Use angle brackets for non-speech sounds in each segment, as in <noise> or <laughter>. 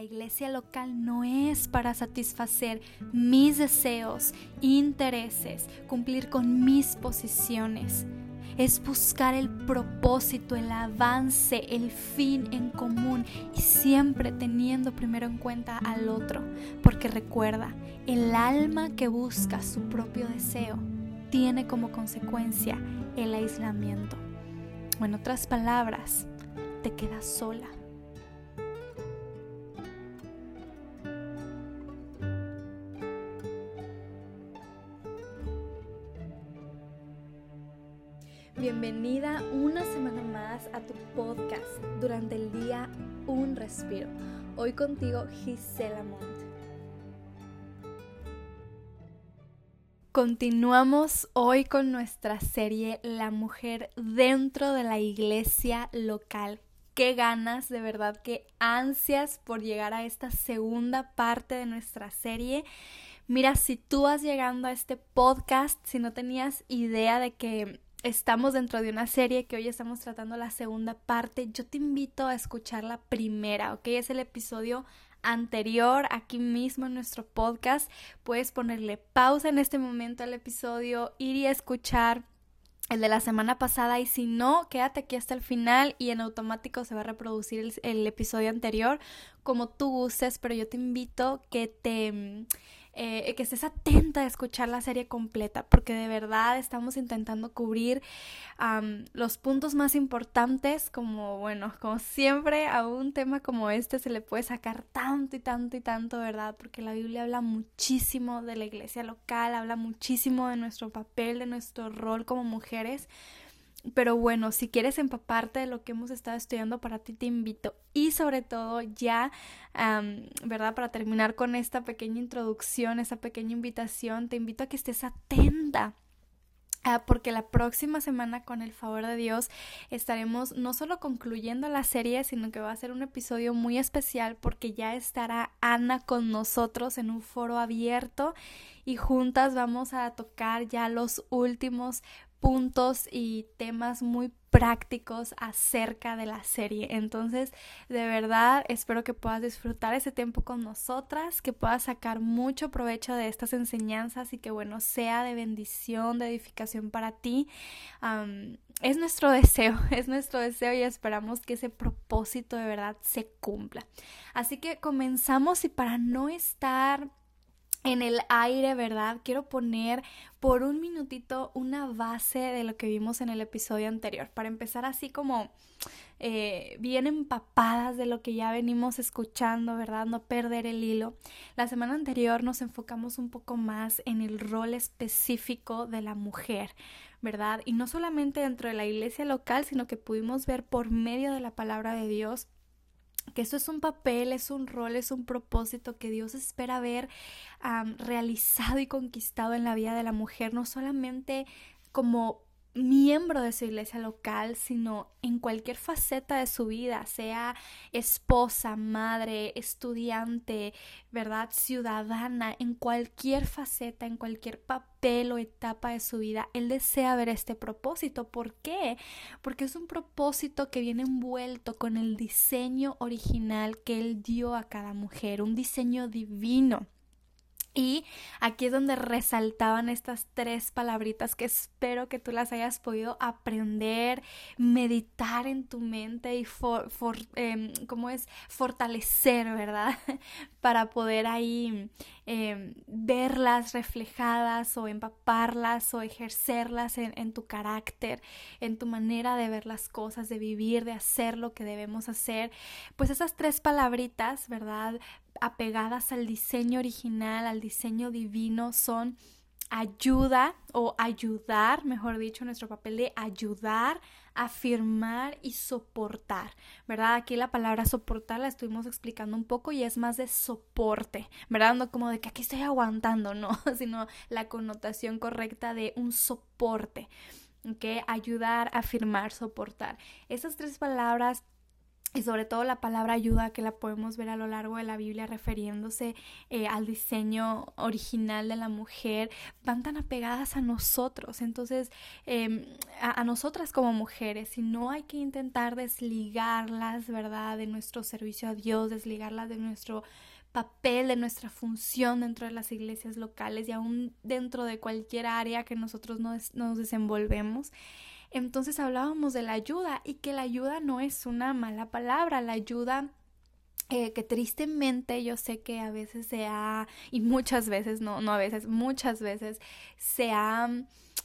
La iglesia local no es para satisfacer mis deseos, intereses, cumplir con mis posiciones. Es buscar el propósito, el avance, el fin en común y siempre teniendo primero en cuenta al otro. Porque recuerda, el alma que busca su propio deseo tiene como consecuencia el aislamiento. O en otras palabras, te quedas sola. Bienvenida una semana más a tu podcast durante el día Un Respiro. Hoy contigo Gisela Montt. Continuamos hoy con nuestra serie La mujer dentro de la iglesia local qué ganas, de verdad, qué ansias por llegar a esta segunda parte de nuestra serie. Mira, si tú vas llegando a este podcast, si no tenías idea de que estamos dentro de una serie que hoy estamos tratando la segunda parte, yo te invito a escuchar la primera, ¿ok? Es el episodio anterior aquí mismo en nuestro podcast. Puedes ponerle pausa en este momento al episodio, ir y escuchar el de la semana pasada y si no, quédate aquí hasta el final y en automático se va a reproducir el, episodio anterior como tú gustes, pero yo te invito que te eh, que estés atenta a escuchar la serie completa, porque de verdad estamos intentando cubrir los puntos más importantes, como bueno, como siempre, a un tema como este se le puede sacar tanto y tanto y tanto, ¿verdad? Porque la Biblia habla muchísimo de la iglesia local, habla muchísimo de nuestro papel, de nuestro rol como mujeres. Pero bueno, si quieres empaparte de lo que hemos estado estudiando para ti, te invito. Y sobre todo ya, ¿verdad? Para terminar con esta pequeña introducción, esta pequeña invitación, te invito a que estés atenta. porque la próxima semana, con el favor de Dios, estaremos no solo concluyendo la serie, sino que va a ser un episodio muy especial porque ya estará Ana con nosotros en un foro abierto y juntas vamos a tocar ya los últimos puntos y temas muy prácticos acerca de la serie. Entonces, de verdad, espero que puedas disfrutar ese tiempo con nosotras, que puedas sacar mucho provecho de estas enseñanzas y que, bueno, sea de bendición, de edificación para ti. es nuestro deseo, <laughs> es nuestro deseo y esperamos que ese propósito de verdad se cumpla. Así que comenzamos y para no estar en el aire, ¿verdad? Quiero poner por un minutito una base de lo que vimos en el episodio anterior, para empezar así como eh, bien empapadas de lo que ya venimos escuchando, ¿verdad? No perder el hilo. La semana anterior nos enfocamos un poco más en el rol específico de la mujer, ¿verdad? Y no solamente dentro de la iglesia local, sino que pudimos ver por medio de la palabra de Dios que esto es un papel, es un rol, es un propósito que Dios espera ver realizado y conquistado en la vida de la mujer, no solamente como miembro de su iglesia local, sino en cualquier faceta de su vida, sea esposa, madre, estudiante, ¿verdad? Ciudadana, en cualquier faceta, en cualquier papel o etapa de su vida, él desea ver este propósito. ¿Por qué? Porque es un propósito que viene envuelto con el diseño original que él dio a cada mujer, un diseño divino. Y aquí es donde resaltaban estas tres palabritas que espero que tú las hayas podido aprender, meditar en tu mente y for, em, ¿cómo es? fortalecer, ¿verdad? <laughs> Para poder ahí em, verlas reflejadas o empaparlas o ejercerlas en tu carácter, en tu manera de ver las cosas, de vivir, de hacer lo que debemos hacer. Pues esas tres palabritas, ¿verdad? Apegadas al diseño original, al diseño divino, son ayuda o ayudar, mejor dicho, nuestro papel de ayudar, afirmar y soportar, ¿verdad? Aquí la palabra soportar la estuvimos explicando un poco y es más de soporte, ¿verdad? No como de que aquí estoy aguantando, <laughs> no, sino la connotación correcta de un soporte, ¿ok? Ayudar, afirmar, soportar. Esas tres palabras y sobre todo la palabra ayuda que la podemos ver a lo largo de la Biblia refiriéndose eh, al diseño original de la mujer, van tan apegadas a nosotros, entonces em, a, a, nosotras como mujeres, y no hay que intentar desligarlas, ¿verdad?, de nuestro servicio a Dios, desligarlas de nuestro papel, de nuestra función dentro de las iglesias locales y aún dentro de cualquier área que nosotros nos, nos desenvolvemos. Entonces hablábamos de la ayuda y que la ayuda no es una mala palabra, la ayuda eh, que tristemente yo sé que a veces se ha, y muchas veces, no, no a veces, muchas veces se ha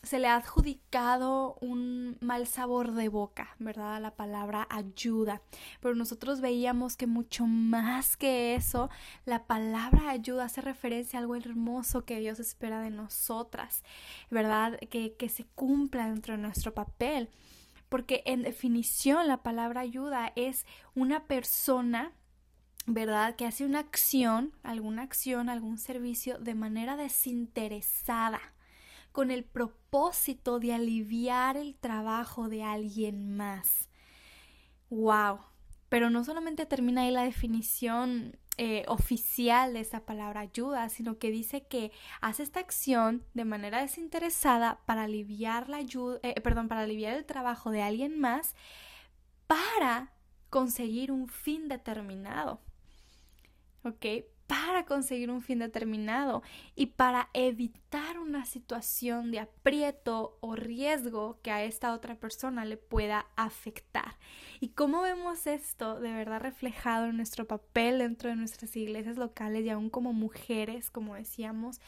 se le ha adjudicado un mal sabor de boca, ¿verdad? La palabra ayuda. Pero nosotros veíamos que mucho más que eso, la palabra ayuda hace referencia a algo hermoso que Dios espera de nosotras, ¿verdad? Que, que se cumpla dentro de nuestro papel. Porque en definición la palabra ayuda es una persona ¿verdad? Que hace una acción, alguna acción, algún servicio de manera desinteresada con el propósito de aliviar el trabajo de alguien más. ¡Wow! Pero no solamente termina ahí la definición eh, oficial de esa palabra ayuda, sino que dice que hace esta acción de manera desinteresada para aliviar la ayuda, eh, perdón, para aliviar el trabajo de alguien más para conseguir un fin determinado. ¿Ok? Para conseguir un fin determinado y para evitar una situación de aprieto o riesgo que a esta otra persona le pueda afectar. ¿Y cómo vemos esto de verdad reflejado en nuestro papel dentro de nuestras iglesias locales y aún como mujeres, como decíamos?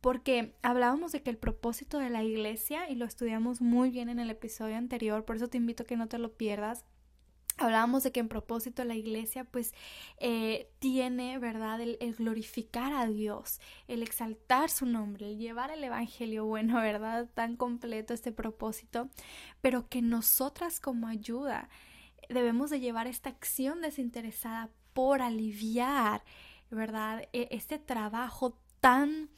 Porque hablábamos de que el propósito de la iglesia, y lo estudiamos muy bien en el episodio anterior, por eso te invito a que no te lo pierdas, Hablábamos de que en propósito la iglesia pues eh, tiene, ¿verdad? El, el, glorificar a Dios, el exaltar su nombre, el llevar el Evangelio bueno, ¿verdad? Tan completo este propósito, pero que nosotras como ayuda debemos de llevar esta acción desinteresada por aliviar, ¿verdad? E, este trabajo tan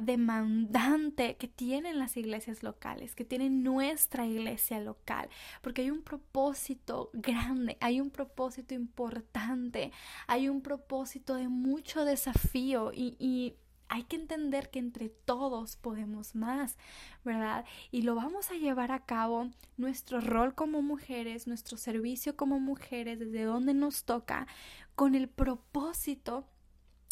demandante que tienen las iglesias locales, que tiene nuestra iglesia local, porque hay un propósito grande, hay un propósito importante, hay un propósito de mucho desafío y, y hay que entender que entre todos podemos más, ¿verdad? Y lo vamos a llevar a cabo nuestro rol como mujeres, nuestro servicio como mujeres, desde donde nos toca, con el propósito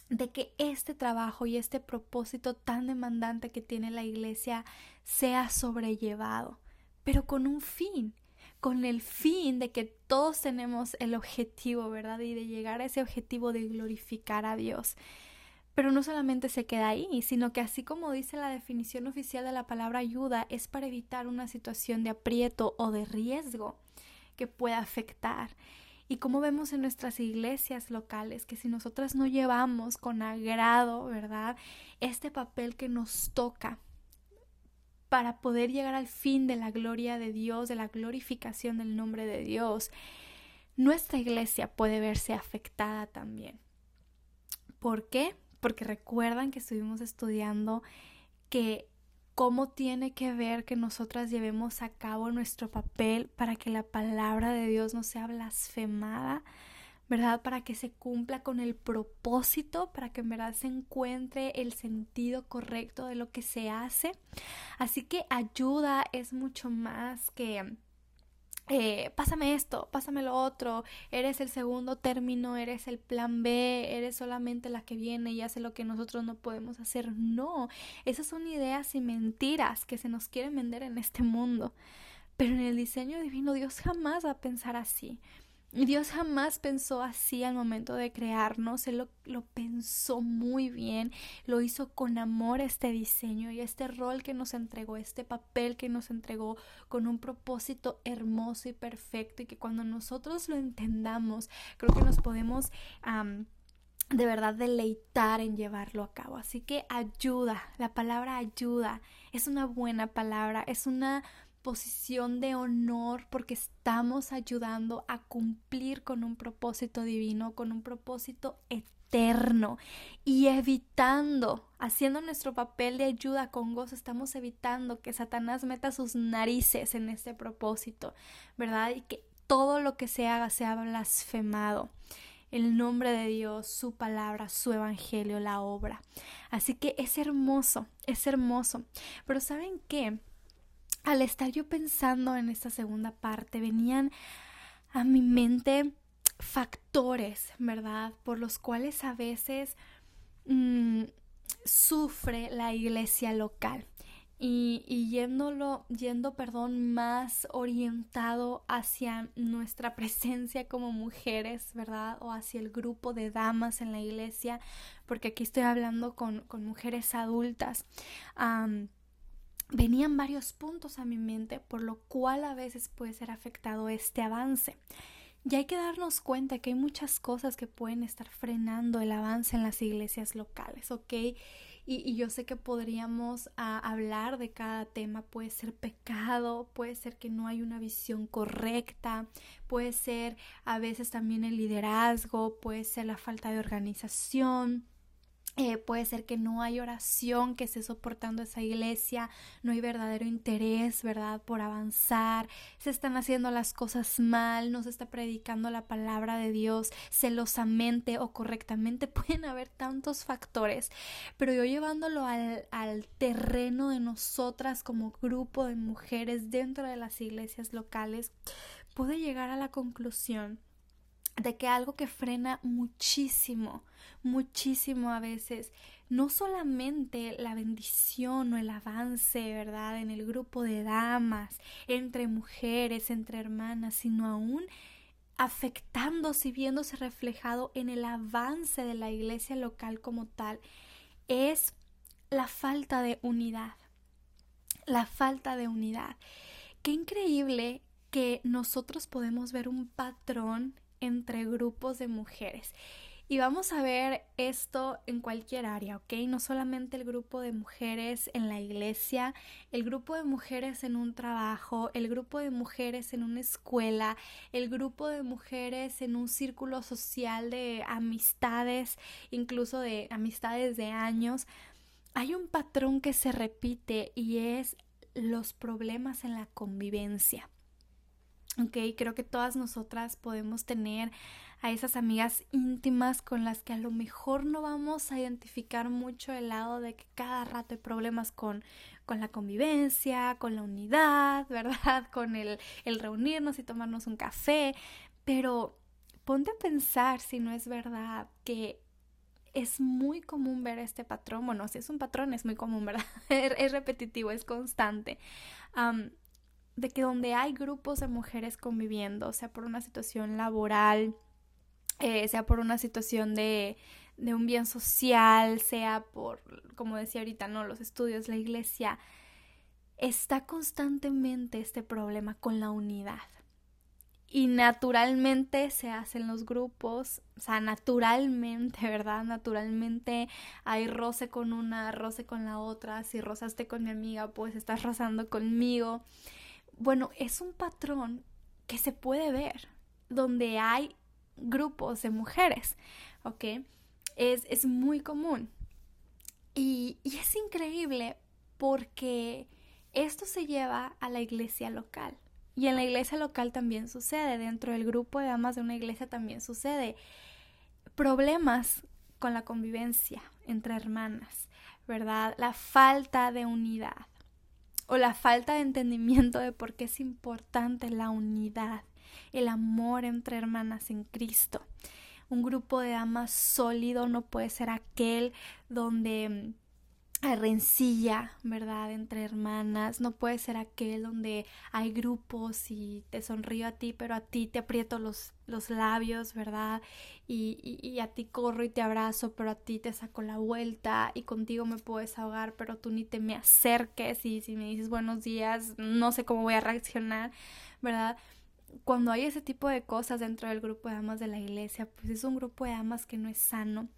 de que este trabajo y este propósito tan demandante que tiene la iglesia sea sobrellevado, pero con un fin, con el fin de que todos tenemos el objetivo, ¿verdad? Y de llegar a ese objetivo de glorificar a Dios. Pero no solamente se queda ahí, sino que así como dice la definición oficial de la palabra ayuda, es para evitar una situación de aprieto o de riesgo que pueda afectar. Y como vemos en nuestras iglesias locales, que si nosotras no llevamos con agrado, ¿verdad? Este papel que nos toca para poder llegar al fin de la gloria de Dios, de la glorificación del nombre de Dios, nuestra iglesia puede verse afectada también. ¿Por qué? Porque recuerdan que estuvimos estudiando que cómo tiene que ver que nosotras llevemos a cabo nuestro papel para que la palabra de Dios no sea blasfemada, ¿verdad? Para que se cumpla con el propósito, para que en verdad se encuentre el sentido correcto de lo que se hace. Así que ayuda es mucho más que eh, pásame esto, pásame lo otro, eres el segundo término, eres el plan B, eres solamente la que viene y hace lo que nosotros no podemos hacer. No, esas son ideas y mentiras que se nos quieren vender en este mundo. Pero en el diseño divino Dios jamás va a pensar así. Dios jamás pensó así al momento de crearnos, Él lo, pensó muy bien, lo hizo con amor este diseño y este rol que nos entregó, este papel que nos entregó con un propósito hermoso y perfecto y que cuando nosotros lo entendamos, creo que nos podemos... de verdad deleitar en llevarlo a cabo. Así que ayuda, la palabra ayuda es una buena palabra, es una posición de honor porque estamos ayudando a cumplir con un propósito divino, con un propósito eterno y evitando, haciendo nuestro papel de ayuda con gozo, estamos evitando que Satanás meta sus narices en este propósito, ¿verdad? Y que todo lo que se haga sea blasfemado el nombre de Dios, su palabra, su evangelio, la obra. Así que es hermoso, es hermoso. Pero ¿saben qué? Al estar yo pensando en esta segunda parte, venían a mi mente factores, ¿verdad? Por los cuales a veces mm, sufre la iglesia local y, y yéndolo, yendo, perdón, más orientado hacia nuestra <laughs> presencia como mujeres, ¿verdad? O hacia el grupo de damas en la iglesia, porque aquí estoy hablando con, con mujeres adultas. Venían varios puntos a mi mente, por lo cual a veces puede ser afectado este avance. Y hay que darnos cuenta que hay muchas cosas que pueden estar frenando el avance en las iglesias locales, ¿ok? Y, yo sé que podríamos ah, hablar de cada tema, puede ser pecado, puede ser que no hay una visión correcta, puede ser a veces también el liderazgo, puede ser la falta de organización eh, puede ser que no hay oración que esté soportando esa iglesia, no hay verdadero interés, ¿verdad?, por avanzar, se están haciendo las cosas mal, no se está predicando la palabra de Dios celosamente o correctamente, <laughs> pueden haber tantos factores, pero yo llevándolo al, al terreno de nosotras como grupo de mujeres dentro de las iglesias locales, puede llegar a la conclusión de que algo que frena muchísimo, muchísimo a veces, no solamente la bendición o el avance, ¿verdad? En el grupo de damas, entre mujeres, entre hermanas, sino aún afectándose y viéndose reflejado en el avance de la iglesia local como tal, es la falta de unidad. La falta de unidad. Qué increíble que nosotros podemos ver un patrón entre grupos de mujeres. Y vamos a ver esto en cualquier área, ¿ok? No solamente el grupo de mujeres en la iglesia, el grupo de mujeres en un trabajo, el grupo de mujeres en una escuela, el grupo de mujeres en un círculo social de amistades, incluso de amistades de años. Hay un patrón que se repite y es los problemas en la convivencia. Ok, creo que todas nosotras podemos tener a esas amigas íntimas con las que a lo mejor no vamos a identificar mucho el lado de que cada rato hay problemas con, con la convivencia, con la unidad, <laughs> ¿verdad? Con el, el reunirnos y tomarnos un café, pero ponte a pensar si no es verdad que es muy común ver este patrón. Bueno, si es un patrón, es muy común, <laughs> ¿verdad? es repetitivo, es constante de que donde hay grupos de mujeres conviviendo, sea por una situación laboral, eh, sea por una situación de, de un bien social, sea por, como decía ahorita, no, los estudios, la iglesia, está constantemente este problema con la unidad. Y naturalmente se hacen los grupos, o sea, naturalmente, <laughs> ¿verdad? Naturalmente hay roce con una, roce con la otra. Si rozaste con mi amiga, pues estás rozando conmigo. Bueno, es un patrón que se puede ver donde hay grupos de mujeres, ¿ok? Es, es muy común. Y, y es increíble porque esto se lleva a la iglesia local. Y en la iglesia local también sucede, dentro del grupo de damas de una iglesia también sucede. Problemas con la convivencia entre hermanas, ¿verdad? La falta de unidad o la falta de entendimiento de por qué es importante la unidad, el amor entre hermanas en Cristo. Un grupo de damas sólido no puede ser aquel donde rencilla, ¿verdad? Entre hermanas. No puede ser aquel donde hay grupos y te sonrío a ti, pero a ti te aprieto los, los labios, ¿verdad? Y, y, y, a ti corro y te abrazo, pero a ti te saco la vuelta y contigo me puedo desahogar, pero tú ni te me acerques y si me dices buenos días, no sé cómo voy a reaccionar, ¿verdad? Cuando hay ese tipo de cosas dentro del grupo de damas de la iglesia, pues es un grupo de damas que no es sano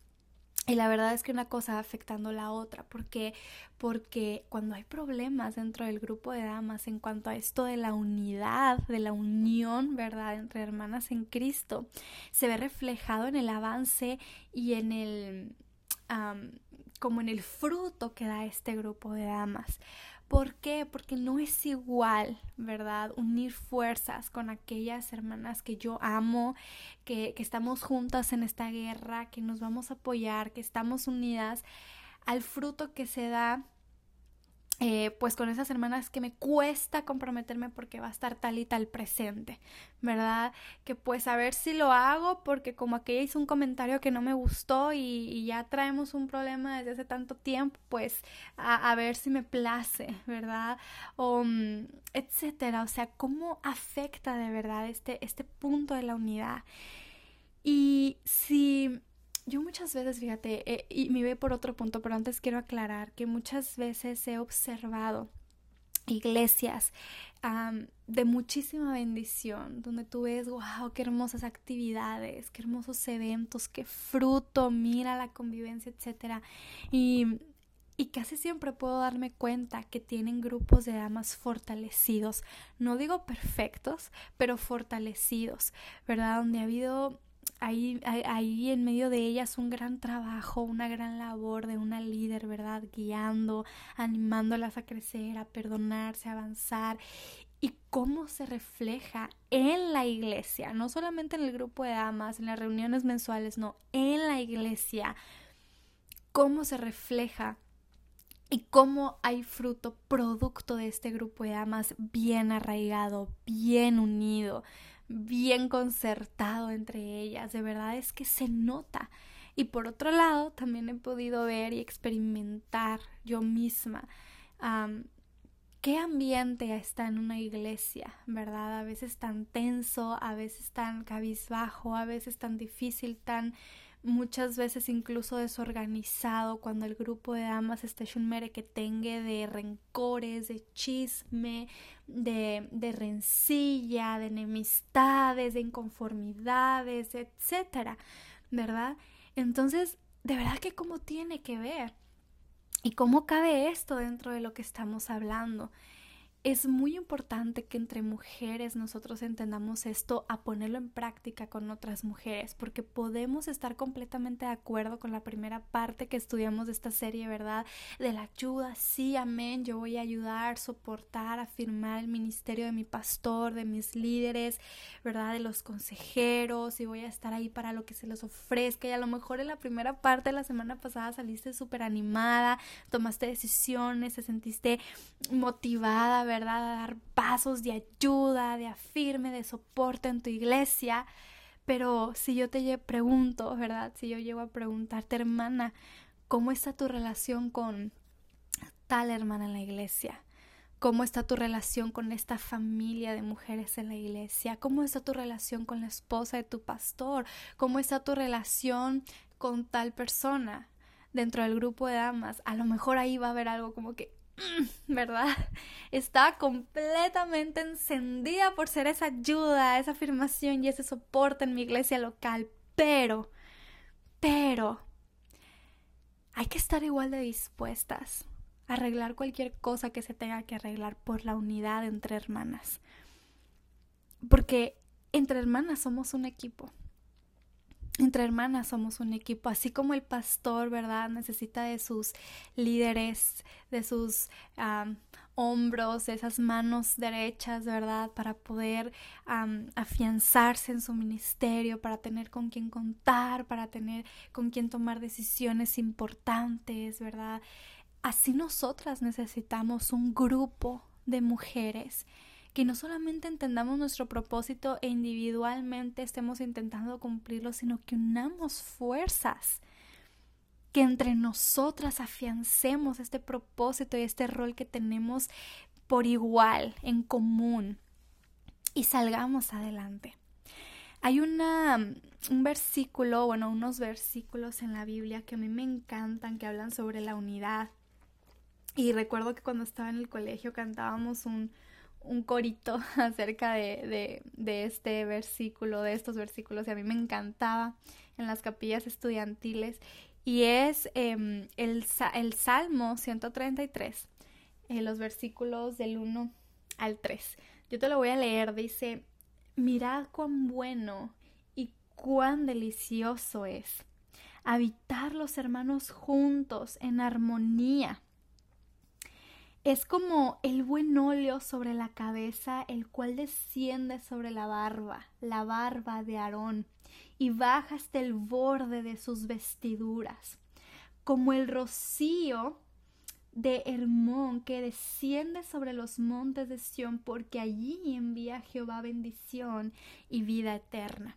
y la verdad es que una cosa afectando la otra. ¿Por qué? Porque cuando hay problemas dentro del grupo de damas en cuanto a esto de la unidad, de la unión, ¿verdad?, entre hermanas en Cristo, se ve reflejado en el avance y en el... como en el fruto que da este grupo de damas. ¿Por qué? Porque no es igual, ¿verdad? Unir fuerzas con aquellas hermanas que yo amo, que, que, estamos juntas en esta guerra, que nos vamos a apoyar, que estamos unidas, al fruto que se da eh, pues con esas hermanas que me cuesta comprometerme porque va a estar tal y tal presente, ¿verdad? Que pues a ver si lo hago porque como aquella hizo un comentario que no me gustó y, ya traemos un problema desde hace tanto tiempo, pues a, ver si me place, ¿verdad? O mm, etcétera, o sea, cómo afecta de verdad este, este punto de la unidad. Y si yo muchas veces, fíjate, eh, y me voy por otro punto, pero antes quiero aclarar que muchas veces he observado iglesias de muchísima bendición, donde tú ves, wow, qué hermosas actividades, qué hermosos eventos, qué fruto, mira la convivencia, etcétera. Y, y casi siempre puedo darme cuenta que tienen grupos de damas fortalecidos, no digo perfectos, pero fortalecidos, ¿verdad? Donde ha habido ahí, en medio de ellas un gran trabajo, una gran labor de una líder, ¿verdad? Guiando, animándolas a crecer, a perdonarse, a avanzar. Y cómo se refleja en la iglesia, no solamente en el grupo de damas, en las reuniones mensuales, no, en la iglesia, cómo se refleja y cómo hay fruto producto de este grupo de damas bien arraigado, bien unido, bien concertado entre ellas, de verdad es que se nota. Y por otro lado, también he podido ver y experimentar yo misma qué ambiente está en una iglesia, ¿verdad? A veces tan tenso, a veces tan cabizbajo, a veces tan difícil, tan muchas veces incluso desorganizado cuando el grupo de damas está un merequetengue de rencores, de chisme, de, de rencilla, de enemistades, de inconformidades, etcétera, ¿verdad? Entonces, de verdad que cómo tiene que ver y cómo cabe esto dentro de lo que estamos hablando es muy importante que entre mujeres nosotros entendamos esto a ponerlo en práctica con otras mujeres, porque podemos estar completamente de acuerdo con la primera parte que estudiamos de esta serie, ¿verdad? De la ayuda, sí, amén, yo voy a ayudar, soportar, afirmar el ministerio de mi pastor, de mis líderes, ¿verdad? De los consejeros y voy a estar ahí para lo que se les ofrezca y a lo mejor en la primera parte de la semana pasada saliste súper animada, tomaste decisiones, te sentiste motivada. A dar pasos de ayuda, de afirme, de soporte en tu iglesia. Pero si yo te pregunto, ¿verdad? Si yo llego a preguntarte, hermana, ¿cómo está tu relación con tal hermana en la iglesia? ¿Cómo está tu relación con esta familia de mujeres en la iglesia? ¿Cómo está tu relación con la esposa de tu pastor? ¿Cómo está tu relación con tal persona dentro del grupo de damas? A lo mejor ahí va a haber algo como que, <laughs> ¿verdad? Está completamente encendida por ser esa ayuda, esa afirmación y ese soporte en mi iglesia local, pero, pero, hay que estar igual de dispuestas a arreglar cualquier cosa que se tenga que arreglar por la unidad entre hermanas. Porque entre hermanas somos un equipo entre hermanas somos un equipo, así como el pastor, ¿verdad? Necesita de sus líderes, de sus hombros, de esas manos derechas, ¿verdad? Para poder afianzarse en su ministerio, para tener con quien contar, para tener con quien tomar decisiones importantes, ¿verdad? Así nosotras necesitamos un grupo de mujeres que no solamente entendamos nuestro propósito e individualmente estemos intentando cumplirlo, sino que unamos fuerzas, que entre nosotras afiancemos este propósito y este rol que tenemos por igual, en común, y salgamos adelante. Hay una, un versículo, bueno, unos versículos en la Biblia que a mí me encantan, que hablan sobre la unidad. Y recuerdo que cuando estaba en el colegio cantábamos un, un corito <laughs> acerca de, este versículo, de estos versículos, y a mí me encantaba en las capillas estudiantiles, y es em, el, Salmo 133, en los versículos del 1 al 3. Yo te lo voy a leer, dice, mirad cuán bueno y cuán delicioso es habitar los hermanos juntos en armonía Es como el buen óleo sobre la cabeza, el cual desciende sobre la barba, la barba de Aarón, y baja hasta el borde de sus vestiduras, como el rocío de Hermón que desciende sobre los montes de Sión, porque allí envía Jehová bendición y vida eterna.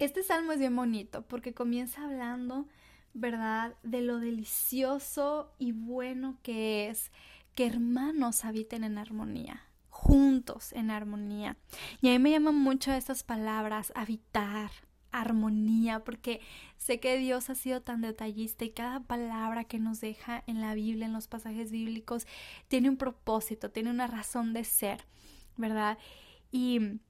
Este salmo es bien bonito porque comienza hablando, ¿verdad?, de lo delicioso y bueno que es que hermanos habiten en armonía, juntos en armonía. Y a mí me llaman mucho estas palabras, habitar, armonía, porque sé que Dios ha sido tan detallista y cada palabra que nos deja en la Biblia, en los pasajes bíblicos, tiene un propósito, tiene una razón de ser, ¿verdad? Y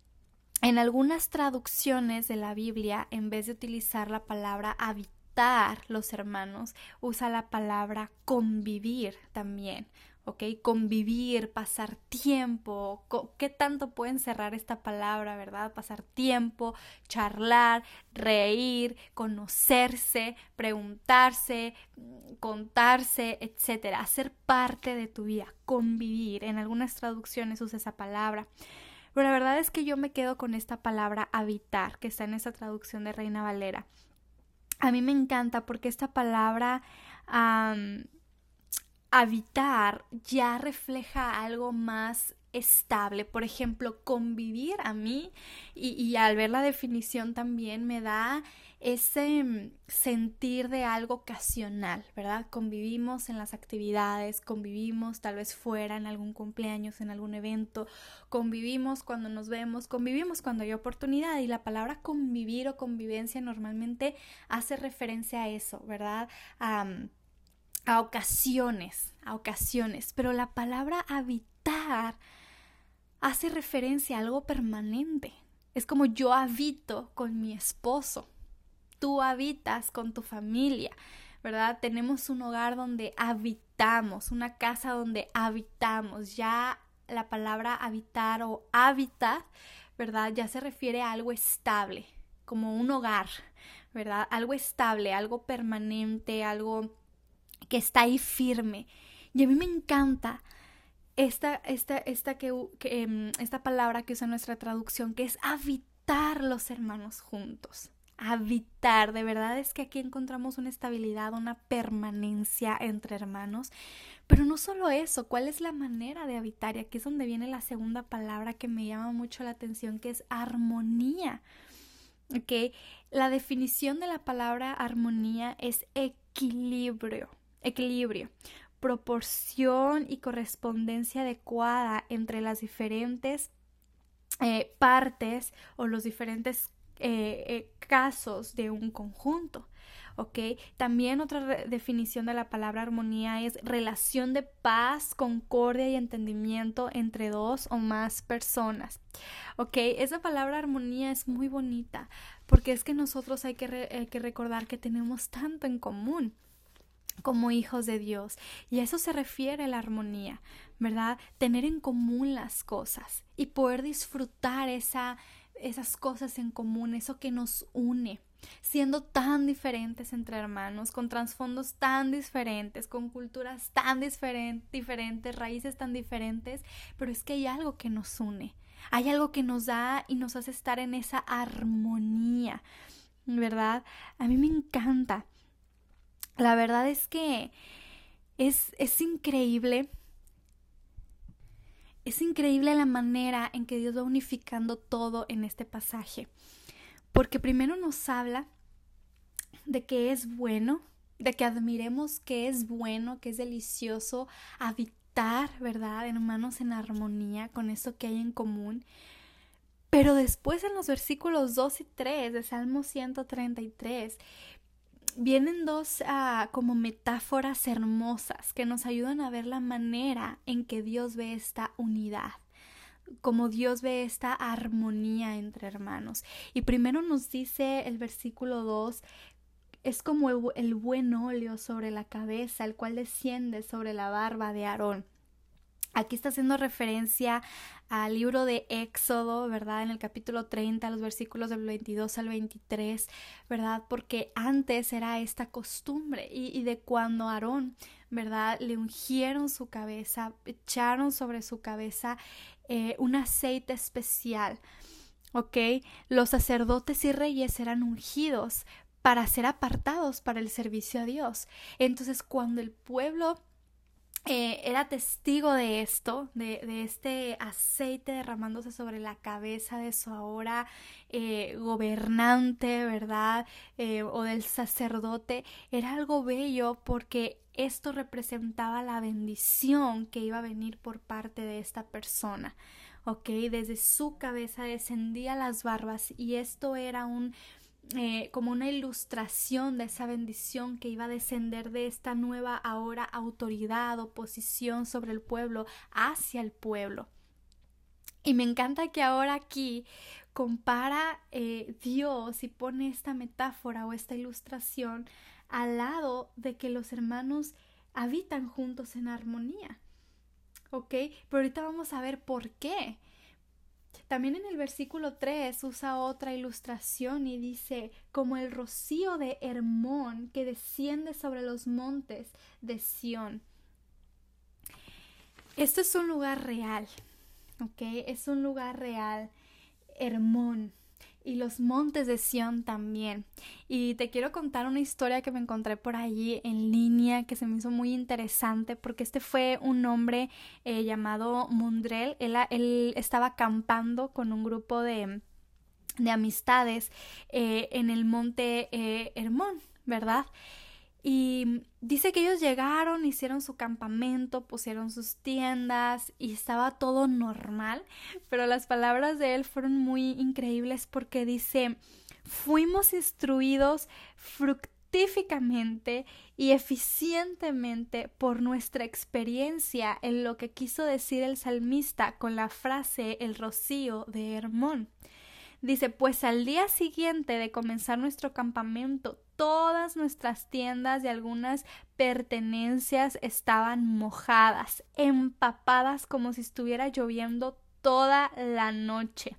en algunas traducciones de la Biblia, en vez de utilizar la palabra habitar los hermanos, usa la palabra convivir también. ¿ok? Convivir, pasar tiempo, ¿qué tanto puede encerrar esta palabra, verdad? Pasar tiempo, charlar, reír, conocerse, preguntarse, contarse, etcétera, hacer parte de tu vida, convivir. En algunas traducciones usa esa palabra. Pero la verdad es que yo me quedo con esta palabra habitar, que está en esa traducción de Reina Valera. A mí me encanta porque esta palabra habitar ya refleja algo más estable. Por ejemplo, convivir a mí y, al ver la definición también me da ese mm, sentir de algo ocasional, ¿verdad? Convivimos en las actividades, convivimos tal vez fuera en algún cumpleaños, en algún evento, convivimos cuando nos vemos, convivimos cuando hay oportunidad y la palabra convivir o convivencia normalmente hace referencia a eso, ¿verdad? a ocasiones, a ocasiones, pero la palabra habitar hace referencia a algo permanente. Es como yo habito con mi esposo, tú habitas con tu familia, ¿verdad? Tenemos un hogar donde habitamos, una casa donde habitamos. Ya la palabra habitar o hábitat, ¿verdad? Ya se refiere a algo estable, como un hogar, ¿verdad? Algo estable, algo permanente, algo que está ahí firme. Y a mí me encanta esta, esta, esta, que, em, esta palabra que usa nuestra traducción, que es habitar los hermanos juntos. Habitar, de verdad es que aquí encontramos una estabilidad, una permanencia entre hermanos. Pero no solo eso, ¿cuál es la manera de habitar? Y aquí es donde viene la segunda palabra que me llama mucho la atención, que es armonía. ¿Ok? La definición de la palabra armonía es equilibrio equilibrio, proporción y correspondencia adecuada entre las diferentes eh, partes o los diferentes eh, eh, casos de un conjunto. ¿ok? También otra definición de la palabra armonía es relación de paz, concordia y entendimiento entre dos o más personas, ¿ok? Esa palabra armonía es muy bonita porque es que nosotros hay que, hay que recordar que tenemos tanto en común como hijos de Dios. Y a eso se refiere la armonía, ¿verdad? Tener en común las cosas y poder disfrutar esa, esas cosas en común, eso que nos une, siendo tan diferentes entre hermanos, con trasfondos tan diferentes, con culturas tan diferentes, raíces tan diferentes, pero es que hay algo que nos une, hay algo que nos da y nos hace estar en esa armonía, ¿verdad? A mí me encanta la verdad es que es, es increíble. Es increíble la manera en que Dios va unificando todo en este pasaje. Porque primero nos habla de que es bueno, de que admiremos que es bueno, que es delicioso habitar, ¿verdad? Hermanos en armonía con eso que hay en común. Pero después en los versículos 2 y 3 de Salmo 133 vienen dos ah, como metáforas hermosas que nos ayudan a ver la manera en que Dios ve esta unidad como Dios ve esta armonía entre hermanos. Y primero nos dice el versículo 2, es como el, el, buen óleo sobre la cabeza, el cual desciende sobre la barba de Aarón. Aquí está haciendo referencia al libro de Éxodo, ¿verdad? En el capítulo 30, los versículos del 22 al 23, ¿verdad? Porque antes era esta costumbre y, de cuando Aarón, ¿verdad? Le ungieron su cabeza, echaron sobre su cabeza eh, un aceite especial, ¿ok? Los sacerdotes y reyes eran ungidos para ser apartados para el servicio a Dios. Entonces, cuando el pueblo eh, era testigo de esto, de, este aceite derramándose sobre la cabeza de su ahora eh, gobernante, ¿verdad? Eh, o del sacerdote, era algo bello porque esto representaba la bendición que iba a venir por parte de esta persona. ¿ok? Desde su cabeza descendía las barbas y esto era un eh, como una ilustración de esa bendición que iba a descender de esta nueva ahora autoridad o posición sobre el pueblo hacia el pueblo. Y me encanta que ahora aquí compara eh, Dios y pone esta metáfora o esta ilustración al lado de que los hermanos habitan juntos en armonía. ¿Ok? Pero ahorita vamos a ver por qué. También en el versículo 3 usa otra ilustración y dice, como el rocío de Hermón que desciende sobre los montes de Sión. Esto es un lugar real, ¿ok? Es un lugar real, Hermón y los montes de Sión también. Y te quiero contar una historia que me encontré por allí en línea que se me hizo muy interesante porque este fue un hombre eh, llamado Mundrel. Él, él, estaba acampando con un grupo de, de amistades eh, en el monte eh, Hermón, ¿verdad? Y dice que ellos llegaron, hicieron su campamento, pusieron sus tiendas y estaba todo normal, pero las palabras de él fueron muy increíbles porque dice, fuimos instruidos fructíficamente y eficientemente por nuestra experiencia en lo que quiso decir el salmista con la frase el rocío de Hermón. Dice, pues al día siguiente de comenzar nuestro campamento, todas nuestras tiendas y algunas pertenencias estaban mojadas, empapadas como si estuviera lloviendo toda la noche.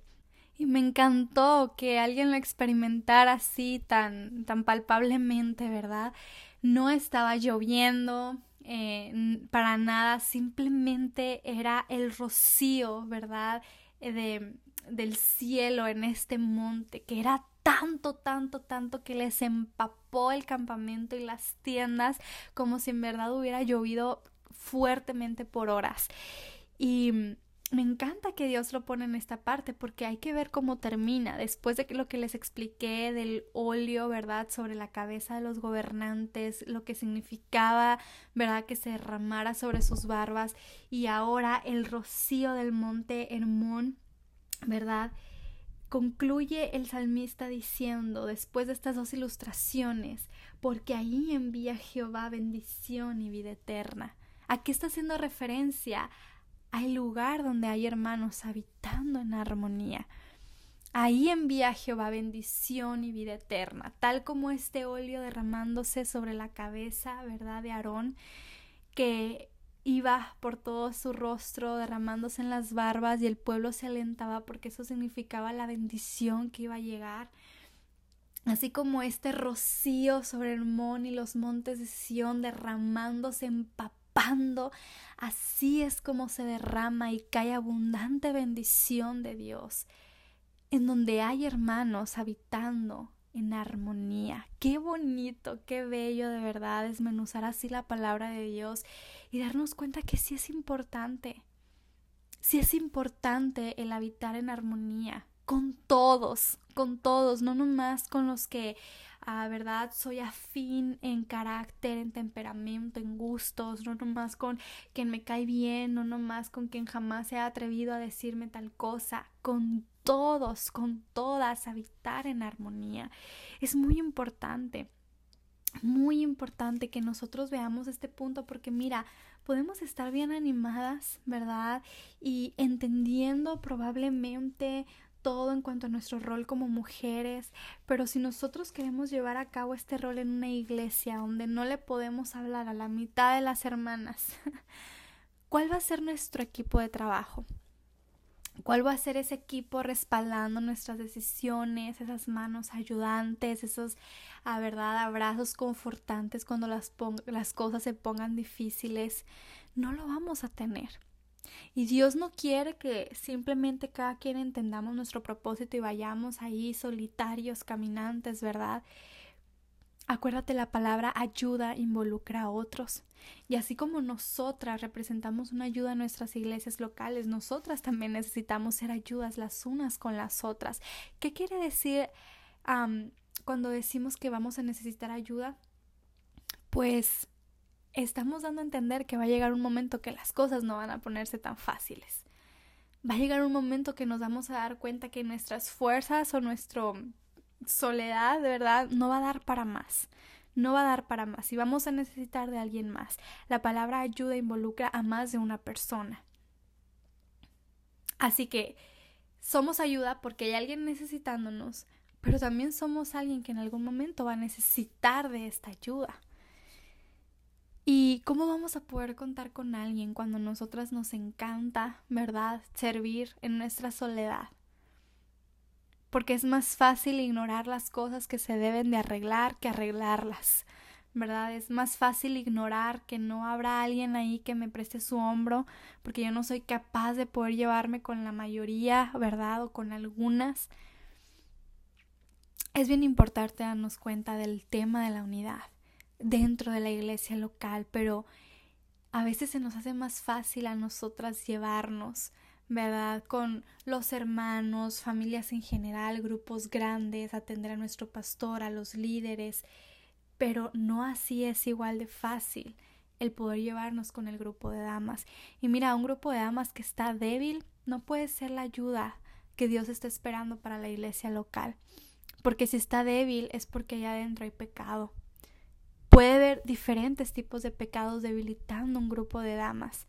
Y me encantó que alguien lo experimentara así tan, tan palpablemente, ¿verdad? No estaba lloviendo, eh, para nada, simplemente era el rocío, ¿verdad? De, del cielo en este monte, que era tanto, tanto, tanto que les empapó el campamento y las tiendas como si en verdad hubiera llovido fuertemente por horas. Y me encanta que Dios lo pone en esta parte porque hay que ver cómo termina. Después de lo que les expliqué del óleo, ¿verdad? Sobre la cabeza de los gobernantes, lo que significaba, ¿verdad? Que se derramara sobre sus barbas y ahora el rocío del monte Hermón ¿verdad? Concluye el salmista diciendo, después de estas dos ilustraciones, porque ahí envía Jehová bendición y vida eterna. Aquí está haciendo referencia al lugar donde hay hermanos habitando en armonía. Ahí envía Jehová bendición y vida eterna, tal como este óleo derramándose sobre la cabeza, ¿verdad?, de Aarón, que iba por todo su rostro, derramándose en las barbas y el pueblo se alentaba porque eso significaba la bendición que iba a llegar. Así como este rocío sobre el mon y los montes de Sión derramándose, empapando, así es como se derrama y cae abundante bendición de Dios, en donde hay hermanos habitando en armonía. Qué bonito, qué bello de verdad desmenuzar así la palabra de Dios y darnos cuenta que sí es importante. Sí es importante el habitar en armonía con todos, con todos, no nomás con los que a verdad soy afín en carácter, en temperamento, en gustos, no nomás con quien me cae bien, no nomás con quien jamás se ha atrevido a decirme tal cosa, con todos, con todas, habitar en armonía. Es muy importante, muy importante que nosotros veamos este punto porque mira, podemos estar bien animadas, ¿verdad? Y entendiendo probablemente todo en cuanto a nuestro rol como mujeres, pero si nosotros queremos llevar a cabo este rol en una iglesia donde no le podemos hablar a la mitad de las hermanas, <laughs> ¿Cuál va a ser nuestro equipo de trabajo? ¿Cuál va a ser ese equipo respaldando nuestras decisiones, esas manos ayudantes, esos, a verdad, abrazos confortantes cuando las, las cosas se pongan difíciles? No lo vamos a tener. Y Dios no quiere que simplemente cada quien entendamos nuestro propósito y vayamos ahí solitarios, caminantes, ¿verdad? Acuérdate, la palabra ayuda involucra a otros. Y así como nosotras representamos una ayuda en nuestras iglesias locales, nosotras también necesitamos ser ayudas las unas con las otras. ¿Qué quiere decir cuando decimos que vamos a necesitar ayuda? Pues estamos dando a entender que va a llegar un momento que las cosas no van a ponerse tan fáciles. Va a llegar un momento que nos vamos a dar cuenta que nuestras fuerzas o nuestro soledad, de verdad, no va a dar para más. No va a dar para más y vamos a necesitar de alguien más. La palabra ayuda involucra a más de una persona. Así que somos ayuda porque hay alguien necesitándonos, pero también somos alguien que en algún momento va a necesitar de esta ayuda. ¿Y cómo vamos a poder contar con alguien cuando nosotras nos encanta, verdad, servir en nuestra soledad? porque es más fácil ignorar las cosas que se deben de arreglar que arreglarlas. ¿Verdad? Es más fácil ignorar que no habrá alguien ahí que me preste su hombro, porque yo no soy capaz de poder llevarme con la mayoría, ¿verdad? O con algunas. Es bien importante darnos cuenta del tema de la unidad dentro de la iglesia local, pero a veces se nos hace más fácil a nosotras llevarnos ¿verdad? Con los hermanos, familias en general, grupos grandes, atender a nuestro pastor, a los líderes, pero no así es igual de fácil el poder llevarnos con el grupo de damas. Y mira, un grupo de damas que está débil no puede ser la ayuda que Dios está esperando para la iglesia local. Porque si está débil es porque allá adentro hay pecado. Puede haber diferentes tipos de pecados debilitando un grupo de damas.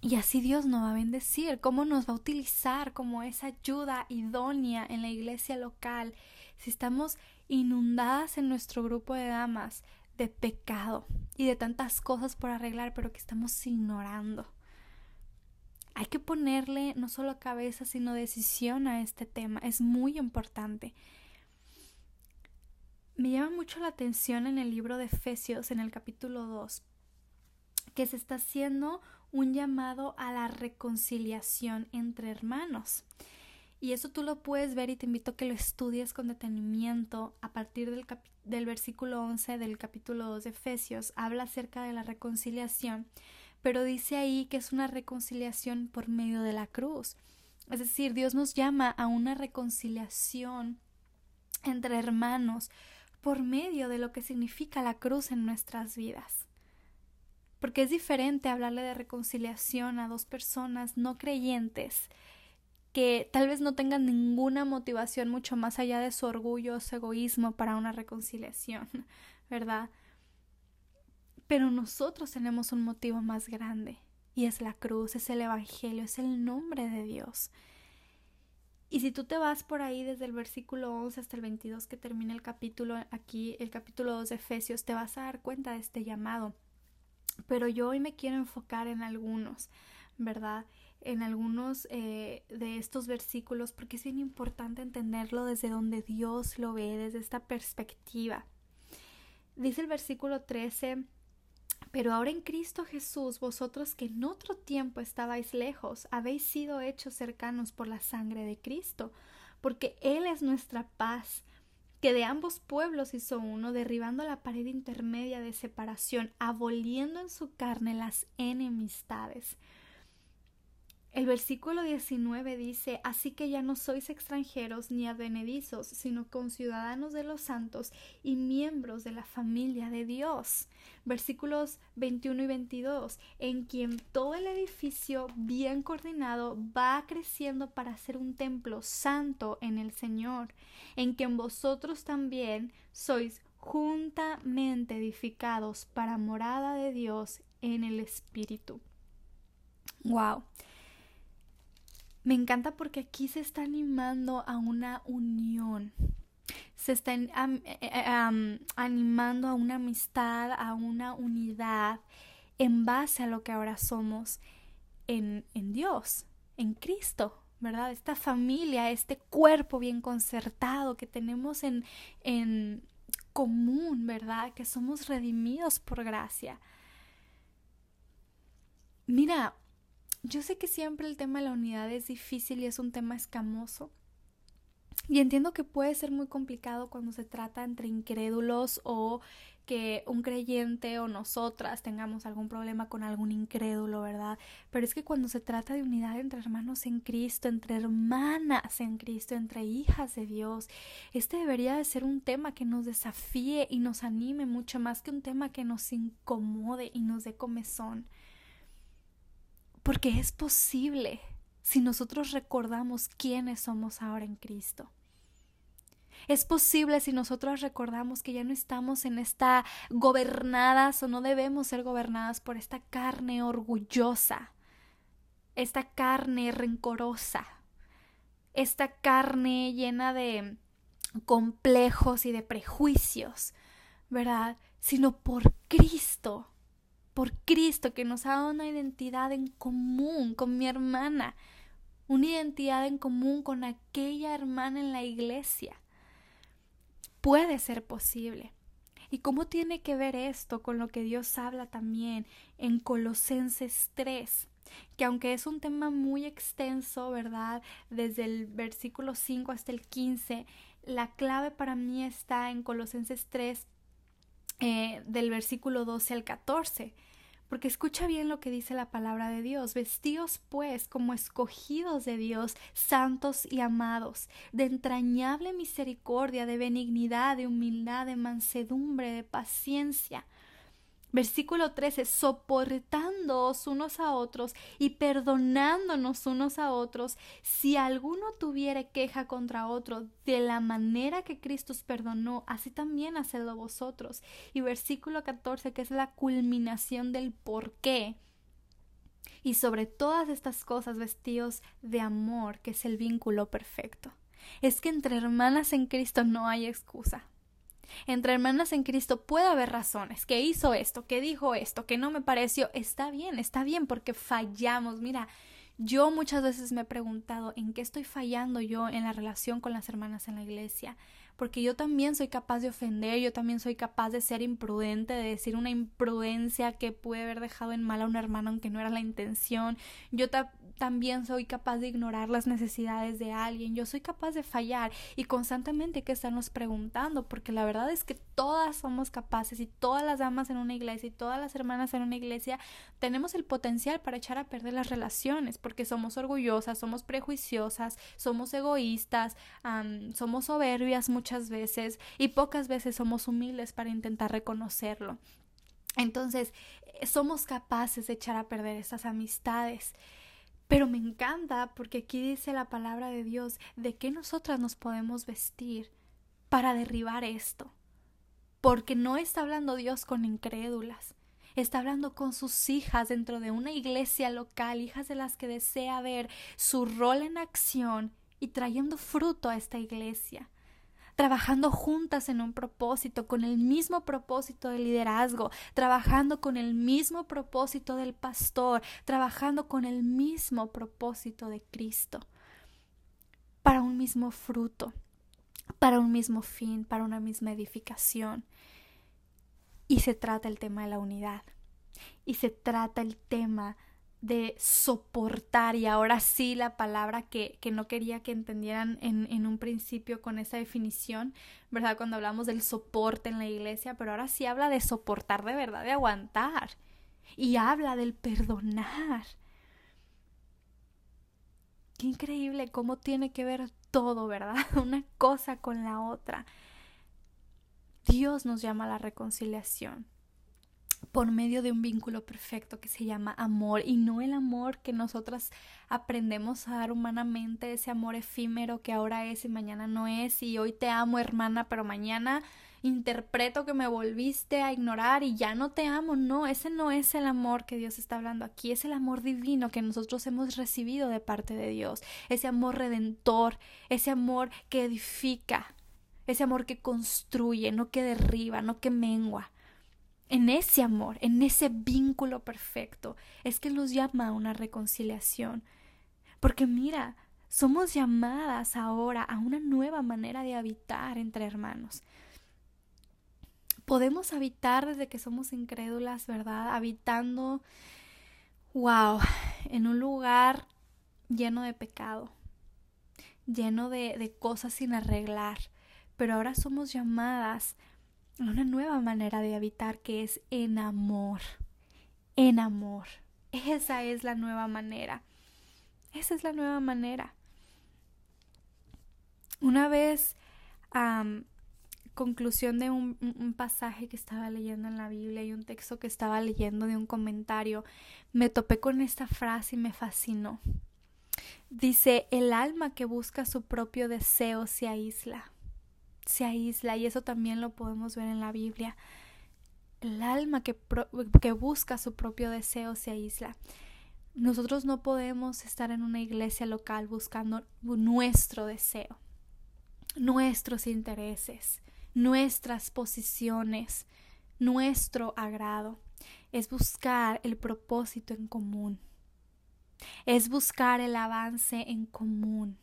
Y así Dios nos va a bendecir, cómo nos va a utilizar como esa ayuda idónea en la iglesia local si estamos inundadas en nuestro grupo de damas de pecado y de tantas cosas por arreglar, pero que estamos ignorando. Hay que ponerle no solo cabeza, sino decisión a este tema. Es muy importante. Me llama mucho la atención en el libro de Efesios, en el capítulo 2, que se está haciendo un llamado a la reconciliación entre hermanos. Y eso tú lo puedes ver y te invito a que lo estudies con detenimiento a partir del, del versículo 11 del capítulo 2 de Efesios. Habla acerca de la reconciliación, pero dice ahí que es una reconciliación por medio de la cruz. Es decir, Dios nos llama a una reconciliación entre hermanos por medio de lo que significa la cruz en nuestras vidas porque es diferente hablarle de reconciliación a dos personas no creyentes que tal vez no tengan ninguna motivación mucho más allá de su orgullo o su egoísmo para una reconciliación, <laughs> ¿verdad? Pero nosotros tenemos un motivo más grande y es la cruz, es el Evangelio, es el nombre de Dios. Y si tú te vas por ahí desde el versículo 11 hasta el 22 que termina el capítulo, aquí el capítulo 2 de Efesios, te vas a dar cuenta de este llamado pero yo hoy me quiero enfocar en algunos, ¿verdad? En algunos eh, de estos versículos porque es bien importante entenderlo desde donde Dios lo ve, desde esta perspectiva. Dice el versículo 13, pero ahora en Cristo Jesús, vosotros que en otro tiempo estabais lejos, habéis sido hechos cercanos por la sangre de Cristo, porque Él es nuestra paz que de ambos pueblos hizo uno, derribando la pared intermedia de separación, aboliendo en su carne las enemistades. El versículo 19 dice, Así que ya no sois extranjeros ni advenedizos, sino conciudadanos de los santos y miembros de la familia de Dios. Versículos 21 y 22, en quien todo el edificio bien coordinado va creciendo para ser un templo santo en el Señor, en quien vosotros también sois juntamente edificados para morada de Dios en el Espíritu. Wow. Me encanta porque aquí se está animando a una unión. Se está eh, eh, animando a una amistad, a una unidad en base a lo que ahora somos en, Dios, en Cristo, ¿verdad? Esta familia, este cuerpo bien concertado que tenemos en, en común, ¿verdad? Que somos redimidos por gracia. Mira, yo sé que siempre el tema de la unidad es difícil y es un tema escamoso. Y entiendo que puede ser muy complicado cuando se trata entre incrédulos o que un creyente o nosotras tengamos algún problema con algún incrédulo, ¿verdad? Pero es que cuando se trata de unidad entre hermanos en Cristo, entre hermanas en Cristo, entre hijas de Dios, este debería de ser un tema que nos desafíe y nos anime mucho más que un tema que nos incomode y nos dé comezón. Porque es posible si nosotros recordamos quiénes somos ahora en Cristo. Es posible si nosotros recordamos que ya no estamos en esta gobernadas o no debemos ser gobernadas por esta carne orgullosa, esta carne rencorosa, esta carne llena de complejos y de prejuicios, ¿verdad? Sino por Cristo, por Cristo que nos ha dado una identidad en común con mi hermana, una identidad en común con aquella hermana en la iglesia puede ser posible. ¿Y cómo tiene que ver esto con lo que Dios habla también en Colosenses 3? Que aunque es un tema muy extenso, ¿verdad? Desde el versículo 5 hasta el 15, la clave para mí está en Colosenses 3, eh, del versículo 12 al 14 porque escucha bien lo que dice la palabra de Dios. Vestíos pues como escogidos de Dios, santos y amados, de entrañable misericordia, de benignidad, de humildad, de mansedumbre, de paciencia Versículo 13, soportándoos unos a otros y perdonándonos unos a otros, si alguno tuviere queja contra otro, de la manera que Cristo os perdonó, así también hacedlo vosotros. Y versículo 14, que es la culminación del por qué. Y sobre todas estas cosas vestidos de amor, que es el vínculo perfecto. Es que entre hermanas en Cristo no hay excusa. Entre hermanas en Cristo puede haber razones, que hizo esto, que dijo esto, que no me pareció, está bien, está bien, porque fallamos. Mira, yo muchas veces me he preguntado en qué estoy fallando yo en la relación con las hermanas en la iglesia, porque yo también soy capaz de ofender, yo también soy capaz de ser imprudente, de decir una imprudencia que puede haber dejado en mal a un hermano aunque no era la intención. Yo también soy capaz de ignorar las necesidades de alguien, yo soy capaz de fallar y constantemente hay que estarnos preguntando, porque la verdad es que todas somos capaces y todas las damas en una iglesia y todas las hermanas en una iglesia tenemos el potencial para echar a perder las relaciones, porque somos orgullosas, somos prejuiciosas, somos egoístas, somos soberbias veces y pocas veces somos humildes para intentar reconocerlo. Entonces, eh, somos capaces de echar a perder esas amistades. Pero me encanta porque aquí dice la palabra de Dios de que nosotras nos podemos vestir para derribar esto. Porque no está hablando Dios con incrédulas, está hablando con sus hijas dentro de una iglesia local, hijas de las que desea ver su rol en acción y trayendo fruto a esta iglesia trabajando juntas en un propósito, con el mismo propósito de liderazgo, trabajando con el mismo propósito del pastor, trabajando con el mismo propósito de Cristo, para un mismo fruto, para un mismo fin, para una misma edificación. Y se trata el tema de la unidad. Y se trata el tema de soportar y ahora sí la palabra que, que no quería que entendieran en, en, un principio con esa definición, ¿verdad? Cuando hablamos del soporte en la iglesia, pero ahora sí habla de soportar de verdad, de aguantar y habla del perdonar. Qué increíble cómo tiene que ver todo, ¿verdad? <laughs> Una cosa con la otra. Dios nos llama a la reconciliación por medio de un vínculo perfecto que se llama amor y no el amor que nosotras aprendemos a dar humanamente, ese amor efímero que ahora es y mañana no es y hoy te amo hermana, pero mañana interpreto que me volviste a ignorar y ya no te amo. No, ese no es el amor que Dios está hablando aquí, es el amor divino que nosotros hemos recibido de parte de Dios, ese amor redentor, ese amor que edifica, ese amor que construye, no que derriba, no que mengua en ese amor, en ese vínculo perfecto, es que nos llama a una reconciliación. Porque mira, somos llamadas ahora a una nueva manera de habitar entre hermanos. Podemos habitar desde que somos incrédulas, ¿verdad? Habitando, wow, en un lugar lleno de pecado, lleno de, cosas sin arreglar. Pero ahora somos llamadas una nueva manera de habitar que es en amor. En amor. Esa es la nueva manera. Esa es la nueva manera. Una vez, conclusión de un, un, pasaje que estaba leyendo en la Biblia y un texto que estaba leyendo de un comentario, me topé con esta frase y me fascinó. Dice, el alma que busca su propio deseo se aísla, se aísla y eso también lo podemos ver en la Biblia. El alma que, que busca su propio deseo se aísla. Nosotros no podemos estar en una iglesia local buscando nuestro deseo nuestros intereses, nuestras posiciones, nuestro agrado. Es buscar el propósito en común. Es buscar el avance en común.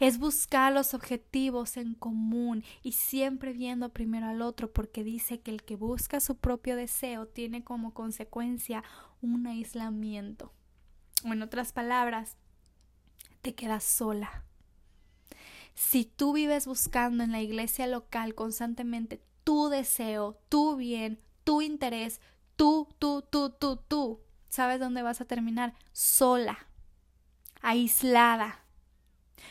Es buscar los objetivos en común y siempre viendo primero al otro porque dice que el que busca su propio deseo tiene como consecuencia un aislamiento. O en otras palabras, te quedas sola si tú vives buscando en la iglesia local constantemente tu deseo, tu bien, tu interés, tú, tú, tú, tú, tú, ¿sabes dónde vas a terminar? Sola, aislada,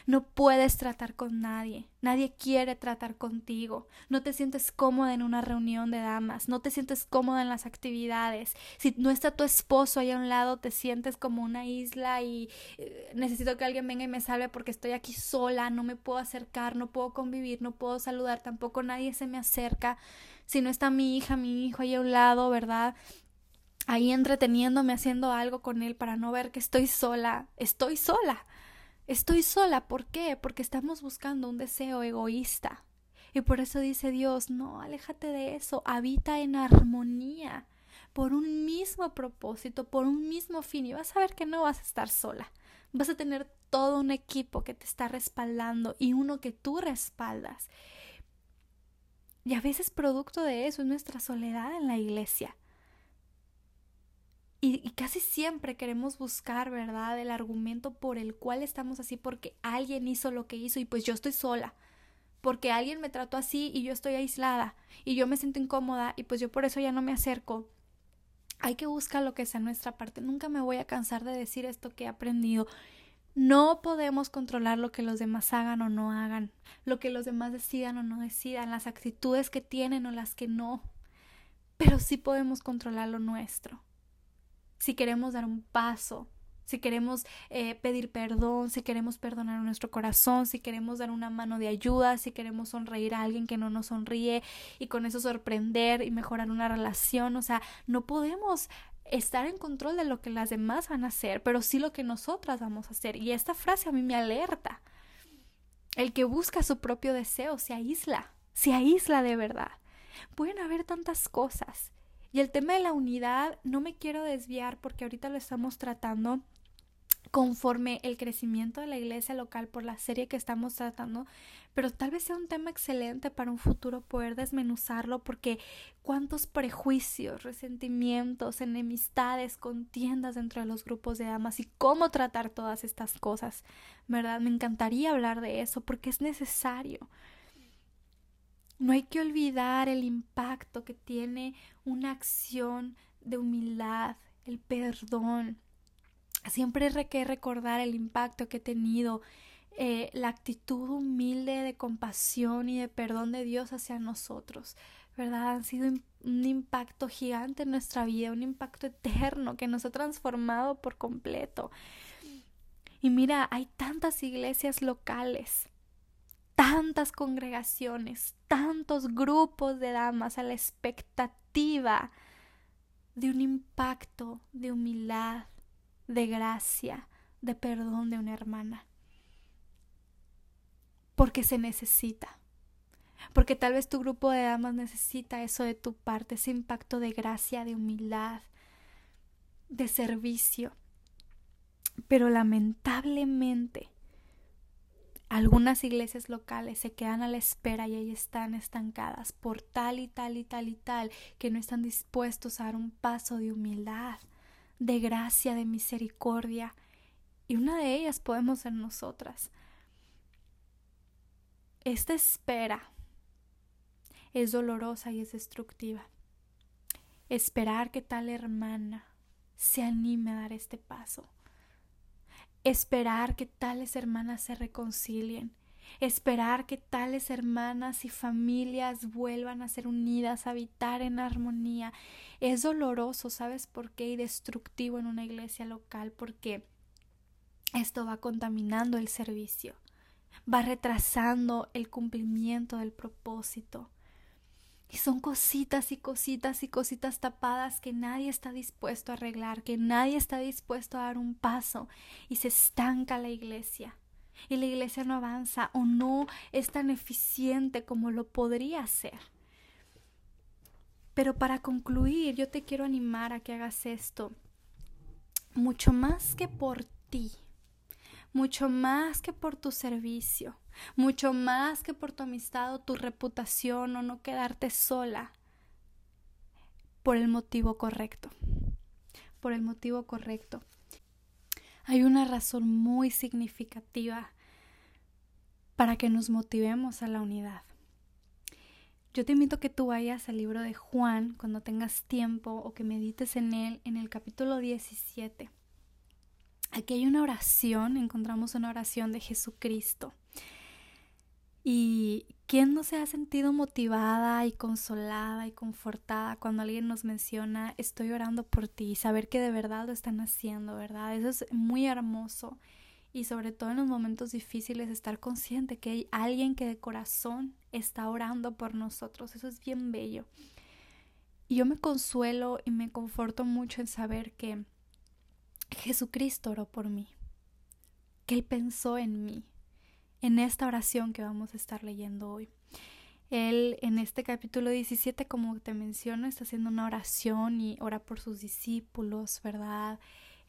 no puedes tratar con nadie, nadie quiere tratar contigo, no te sientes cómoda en una reunión de damas, no te sientes cómoda en las actividades, si no está tu esposo ahí a un lado, te sientes como una isla y eh, necesito que alguien venga y me salve porque estoy aquí sola, no me puedo acercar, no puedo convivir, no puedo saludar, tampoco nadie se me acerca, si no está mi hija, mi hijo ahí a un lado, ¿verdad? ahí entreteniéndome haciendo algo con él para no ver que estoy sola, estoy sola. Estoy sola, ¿por qué? Porque estamos buscando un deseo egoísta. Y por eso dice Dios, no, aléjate de eso, habita en armonía, por un mismo propósito, por un mismo fin, y vas a ver que no vas a estar sola. Vas a tener todo un equipo que te está respaldando y uno que tú respaldas. Y a veces producto de eso es nuestra soledad en la iglesia. Y, casi siempre queremos buscar, ¿verdad?, el argumento por el cual estamos así porque alguien hizo lo que hizo y pues yo estoy sola, porque alguien me trató así y yo estoy aislada y yo me siento incómoda y pues yo por eso ya no me acerco. Hay que buscar lo que sea nuestra parte. Nunca me voy a cansar de decir esto que he aprendido. No podemos controlar lo que los demás hagan o no hagan, lo que los demás decidan o no decidan, las actitudes que tienen o las que no. Pero sí podemos controlar lo nuestro si queremos dar un paso, si queremos eh, pedir perdón, si queremos perdonar nuestro corazón, si queremos dar una mano de ayuda, si queremos sonreír a alguien que no nos sonríe y con eso sorprender y mejorar una relación. O sea, no podemos estar en control de lo que las demás van a hacer, pero sí lo que nosotras vamos a hacer. Y esta frase a mí me alerta. El que busca su propio deseo se aísla, se aísla de verdad. Pueden haber tantas cosas y el tema de la unidad no me quiero desviar porque ahorita lo estamos tratando conforme el crecimiento de la iglesia local por la serie que estamos tratando, pero tal vez sea un tema excelente para un futuro poder desmenuzarlo porque cuántos prejuicios, resentimientos, enemistades, contiendas dentro de los grupos de damas y cómo tratar todas estas cosas, ¿verdad? Me encantaría hablar de eso porque es necesario. No hay que olvidar el impacto que tiene una acción de humildad, el perdón. Siempre hay que recordar el impacto que ha tenido eh, la actitud humilde de compasión y de perdón de Dios hacia nosotros, ¿verdad? Han sido un impacto gigante en nuestra vida, un impacto eterno que nos ha transformado por completo. Y mira, hay tantas iglesias locales tantas congregaciones, tantos grupos de damas a la expectativa de un impacto de humildad, de gracia, de perdón de una hermana. Porque se necesita. Porque tal vez tu grupo de damas necesita eso de tu parte, ese impacto de gracia, de humildad, de servicio. Pero lamentablemente, algunas iglesias locales se quedan a la espera y ahí están estancadas por tal y tal y tal y tal que no están dispuestos a dar un paso de humildad, de gracia, de misericordia. Y una de ellas podemos ser nosotras. Esta espera es dolorosa y es destructiva. Esperar que tal hermana se anime a dar este paso esperar que tales hermanas se reconcilien, esperar que tales hermanas y familias vuelvan a ser unidas, a habitar en armonía. Es doloroso, ¿sabes por qué? Y destructivo en una iglesia local porque esto va contaminando el servicio, va retrasando el cumplimiento del propósito. Y son cositas y cositas y cositas tapadas que nadie está dispuesto a arreglar, que nadie está dispuesto a dar un paso y se estanca la iglesia. Y la iglesia no avanza o no es tan eficiente como lo podría ser. Pero para concluir, yo te quiero animar a que hagas esto mucho más que por ti, mucho más que por tu servicio, mucho más que por tu amistad o tu reputación o no quedarte sola, por el motivo correcto, por el motivo correcto. Hay una razón muy significativa para que nos motivemos a la unidad. Yo te invito a que tú vayas al libro de Juan cuando tengas tiempo o que medites en él en el capítulo 17. Aquí hay una oración, encontramos una oración de Jesucristo. Y ¿quién no se ha sentido motivada y consolada y confortada cuando alguien nos menciona estoy orando por ti saber que de verdad lo están haciendo, ¿verdad? Eso es muy hermoso y sobre todo en los momentos difíciles estar consciente que hay alguien que de corazón está orando por nosotros. Eso es bien bello. Y yo me consuelo y me conforto mucho en saber que Jesucristo oró por mí, que Él pensó en mí, en esta oración que vamos a estar leyendo hoy. Él en este capítulo 17, como te menciono, está haciendo una oración y ora por sus discípulos, ¿verdad?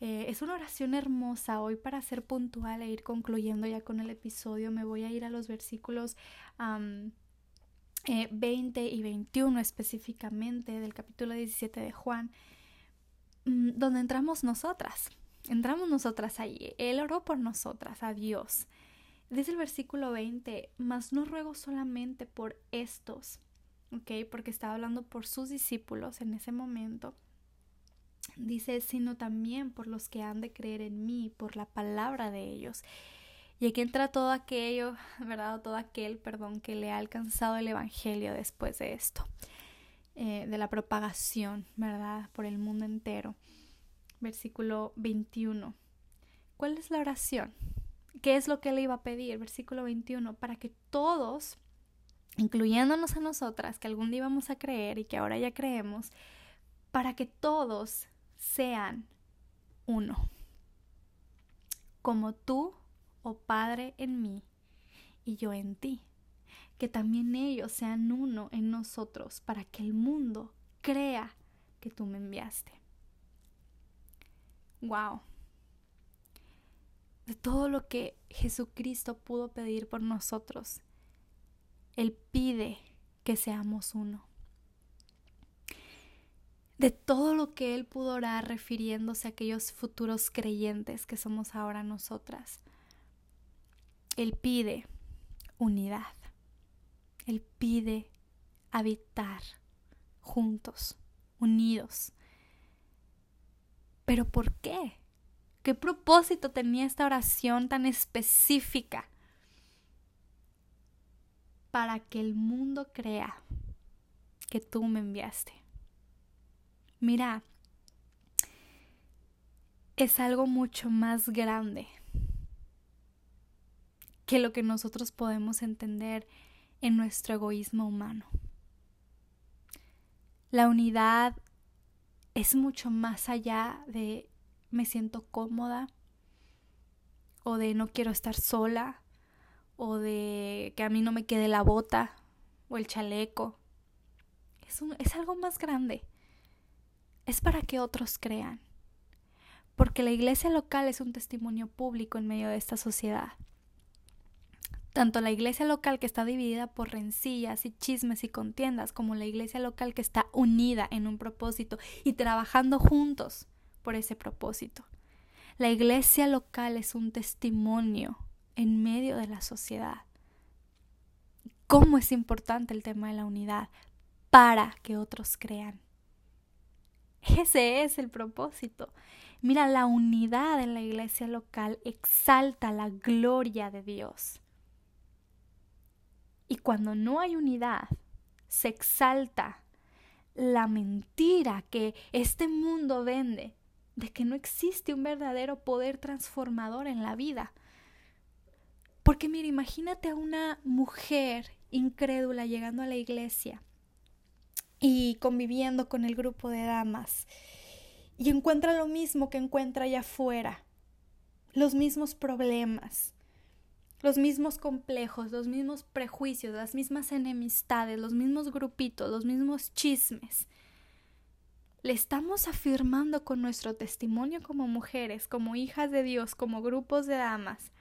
Eh, es una oración hermosa. Hoy para ser puntual e ir concluyendo ya con el episodio, me voy a ir a los versículos 20 eh, y 21 específicamente del capítulo 17 de Juan. Mm, donde entramos nosotras. Entramos nosotras ahí. Él oró por nosotras, a Dios. Dice el versículo 20, mas no ruego solamente por estos, ¿ok? Porque estaba hablando por sus discípulos en ese momento. Dice, sino también por los que han de creer en mí, por la palabra de ellos. Y aquí entra todo aquello, <laughs> ¿verdad? todo aquel, perdón, que le ha alcanzado el Evangelio después de esto. Eh, de la propagación, ¿verdad? Por el mundo entero. Versículo 21. ¿Cuál es la oración? ¿Qué es lo que le iba a pedir? Versículo 21. Para que todos, incluyéndonos a nosotras, que algún día íbamos a creer y que ahora ya creemos, para que todos sean uno. Como tú, oh Padre, en mí y yo en ti que también ellos sean uno en nosotros para que el mundo crea que tú me enviaste. Wow. De todo lo que Jesucristo pudo pedir por nosotros, Él pide que seamos uno. De todo lo que Él pudo orar refiriéndose a aquellos futuros creyentes que somos ahora nosotras, Él pide unidad. Él pide habitar juntos, unidos. ¿Pero por qué? ¿Qué propósito tenía esta oración tan específica? Para que el mundo crea que tú me enviaste. Mira, es algo mucho más grande que lo que nosotros podemos entender en nuestro egoísmo humano. La unidad es mucho más allá de me siento cómoda o de no quiero estar sola o de que a mí no me quede la bota, o el chaleco. Es, es algo más grande. Es para que otros crean. Porque la iglesia local es un testimonio público en medio de esta sociedad. Tanto la iglesia local que está dividida por rencillas y chismes y contiendas, como la iglesia local que está unida en un propósito y trabajando juntos por ese propósito. La iglesia local es un testimonio en medio de la sociedad. ¿Cómo es importante el tema de la unidad? Para que otros crean. Ese es el propósito. Mira, la unidad en la iglesia local exalta la gloria de Dios. Y cuando no hay unidad, se exalta la mentira que este mundo vende de que no existe un verdadero poder transformador en la vida. Porque mira, imagínate a una mujer incrédula llegando a la iglesia y conviviendo con el grupo de damas y encuentra lo mismo que encuentra allá afuera, los mismos problemas, los mismos complejos, los mismos prejuicios, las mismas enemistades, los mismos grupitos, los mismos chismes. Le estamos afirmando con nuestro testimonio como mujeres, como hijas de Dios, como grupos de damas,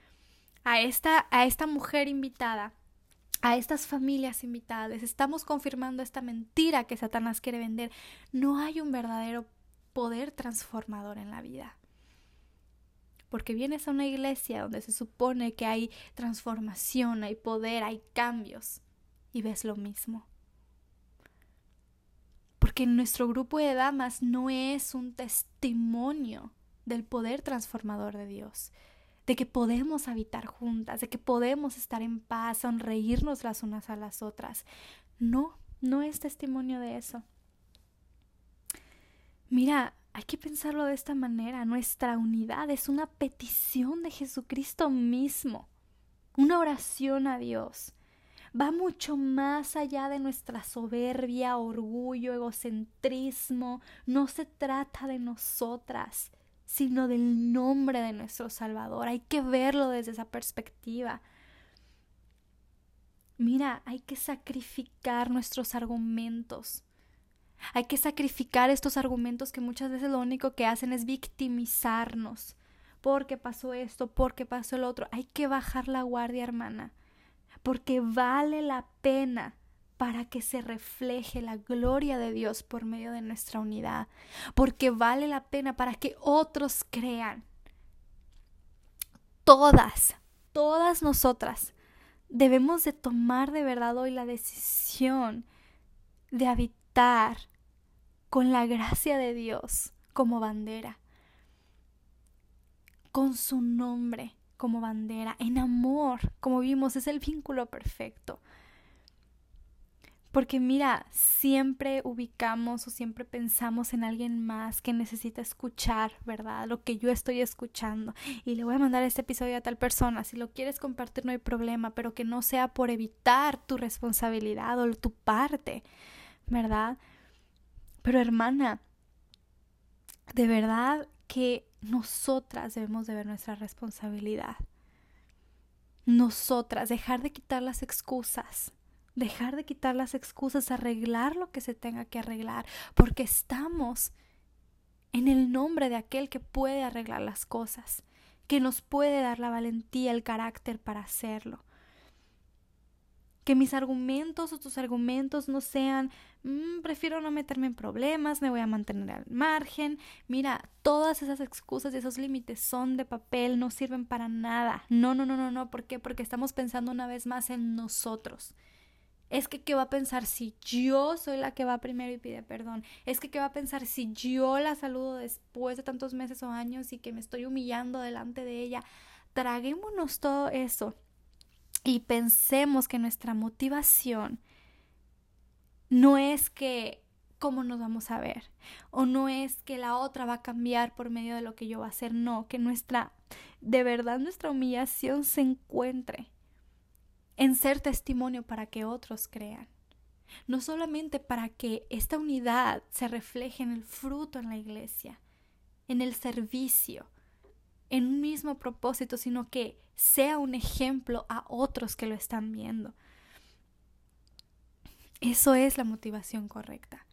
a esta, a esta mujer invitada, a estas familias invitadas, estamos confirmando esta mentira que Satanás quiere vender. No hay un verdadero poder transformador en la vida porque vienes a una iglesia donde se supone que hay transformación, hay poder, hay cambios, y ves lo mismo. Porque nuestro grupo de damas no es un testimonio del poder transformador de Dios, de que podemos habitar juntas, de que podemos estar en paz, sonreírnos las unas a las otras. No, no es testimonio de eso. Mira, hay que pensarlo de esta manera. Nuestra unidad es una petición de Jesucristo mismo, una oración a Dios. Va mucho más allá de nuestra soberbia, orgullo, egocentrismo. No se trata de nosotras, sino del nombre de nuestro Salvador. Hay que verlo desde esa perspectiva. Mira, hay que sacrificar nuestros argumentos hay que sacrificar estos argumentos que muchas veces lo único que hacen es victimizarnos. Porque pasó esto, porque pasó el otro. Hay que bajar la guardia, hermana. Porque vale la pena para que se refleje la gloria de Dios por medio de nuestra unidad. Porque vale la pena para que otros crean. Todas, todas nosotras debemos de tomar de verdad hoy la decisión de habitar con la gracia de Dios como bandera, con su nombre como bandera, en amor, como vimos, es el vínculo perfecto. Porque mira, siempre ubicamos o siempre pensamos en alguien más que necesita escuchar, ¿verdad? Lo que yo estoy escuchando. Y le voy a mandar este episodio a tal persona. Si lo quieres compartir no hay problema, pero que no sea por evitar tu responsabilidad o tu parte, ¿verdad? Pero hermana, de verdad que nosotras debemos de ver nuestra responsabilidad. Nosotras, dejar de quitar las excusas, dejar de quitar las excusas, arreglar lo que se tenga que arreglar, porque estamos en el nombre de aquel que puede arreglar las cosas, que nos puede dar la valentía, el carácter para hacerlo que mis argumentos o tus argumentos no sean, mm, prefiero no meterme en problemas, me voy a mantener al margen. Mira, todas esas excusas y esos límites son de papel, no sirven para nada. No, no, no, no, no. ¿Por qué? Porque estamos pensando una vez más en nosotros. Es que, ¿qué va a pensar si yo soy la que va primero y pide perdón? Es que, ¿qué va a pensar si yo la saludo después de tantos meses o años y que me estoy humillando delante de ella? Traguémonos todo eso y pensemos que nuestra motivación no es que cómo nos vamos a ver o no es que la otra va a cambiar por medio de lo que yo va a hacer, no, que nuestra de verdad nuestra humillación se encuentre en ser testimonio para que otros crean. No solamente para que esta unidad se refleje en el fruto en la iglesia, en el servicio, en un mismo propósito, sino que sea un ejemplo a otros que lo están viendo. Eso es la motivación correcta.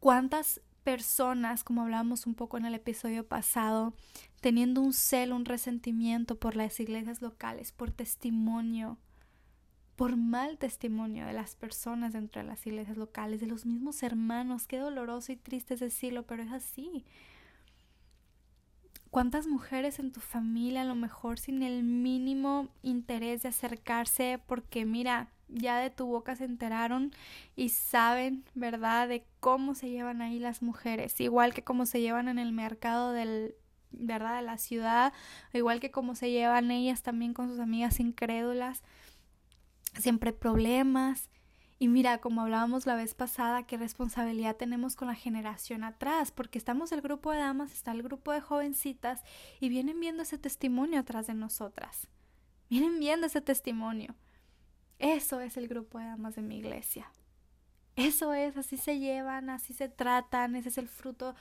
¿Cuántas personas, como hablábamos un poco en el episodio pasado, teniendo un celo, un resentimiento por las iglesias locales, por testimonio, por mal testimonio de las personas dentro de las iglesias locales, de los mismos hermanos. Qué doloroso y triste es decirlo, pero es así. ¿Cuántas mujeres en tu familia a lo mejor sin el mínimo interés de acercarse porque mira, ya de tu boca se enteraron y saben, ¿verdad?, de cómo se llevan ahí las mujeres, igual que cómo se llevan en el mercado del ¿verdad? de la ciudad, igual que cómo se llevan ellas también con sus amigas incrédulas. Siempre problemas, y mira, como hablábamos la vez pasada, qué responsabilidad tenemos con la generación atrás, porque estamos el grupo de damas, está el grupo de jovencitas y vienen viendo ese testimonio atrás de nosotras. Vienen viendo ese testimonio. Eso es el grupo de damas de mi iglesia. Eso es, así se llevan, así se tratan, ese es el fruto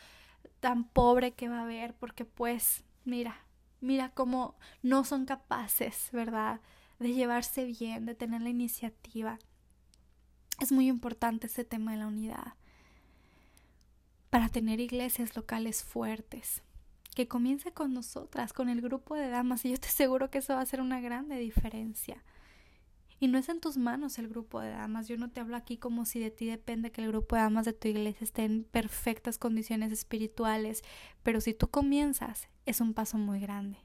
tan pobre que va a haber, porque pues, mira, mira cómo no son capaces, ¿verdad? De llevarse bien, de tener la iniciativa. Es muy importante ese tema de la unidad para tener iglesias locales fuertes. Que comience con nosotras, con el grupo de damas, y yo te aseguro que eso va a hacer una grande diferencia. Y no es en tus manos el grupo de damas. Yo no te hablo aquí como si de ti depende que el grupo de damas de tu iglesia esté en perfectas condiciones espirituales, pero si tú comienzas, es un paso muy grande.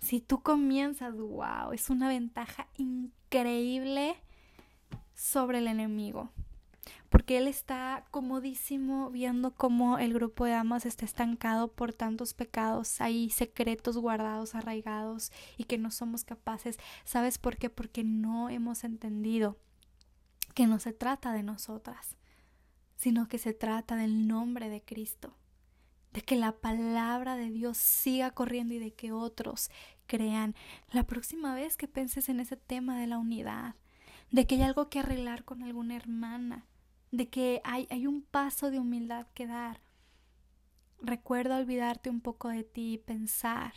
Si tú comienzas, wow, es una ventaja increíble sobre el enemigo. Porque él está comodísimo viendo cómo el grupo de damas está estancado por tantos pecados, hay secretos guardados, arraigados y que no somos capaces. ¿Sabes por qué? Porque no hemos entendido que no se trata de nosotras, sino que se trata del nombre de Cristo, de que la palabra de Dios siga corriendo y de que otros crean. La próxima vez que penses en ese tema de la unidad, de que hay algo que arreglar con alguna hermana, de que hay, hay un paso de humildad que dar. Recuerda olvidarte un poco de ti y pensar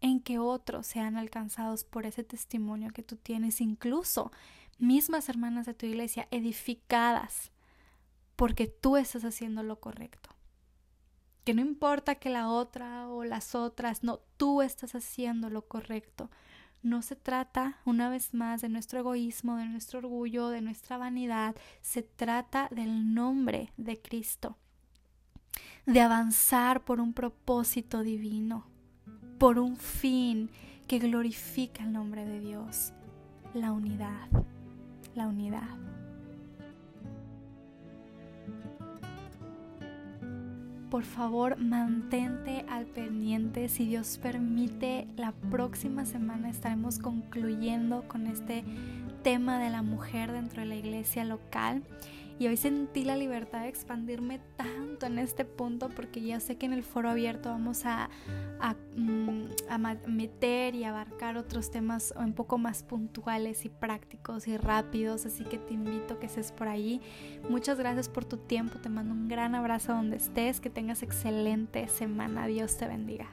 en que otros sean alcanzados por ese testimonio que tú tienes, incluso mismas hermanas de tu iglesia edificadas porque tú estás haciendo lo correcto. Que no importa que la otra o las otras, no, tú estás haciendo lo correcto. No se trata, una vez más, de nuestro egoísmo, de nuestro orgullo, de nuestra vanidad, se trata del nombre de Cristo, de avanzar por un propósito divino, por un fin que glorifica el nombre de Dios, la unidad, la unidad. Por favor mantente al pendiente. Si Dios permite, la próxima semana estaremos concluyendo con este tema de la mujer dentro de la iglesia local. Y hoy sentí la libertad de expandirme tanto en este punto porque ya sé que en el foro abierto vamos a, a, mm, meter y abarcar otros temas un poco más puntuales y prácticos y rápidos. Así que te invito a que estés por ahí. Muchas gracias por tu tiempo. Te mando un gran abrazo donde estés. Que tengas excelente semana. Dios te bendiga.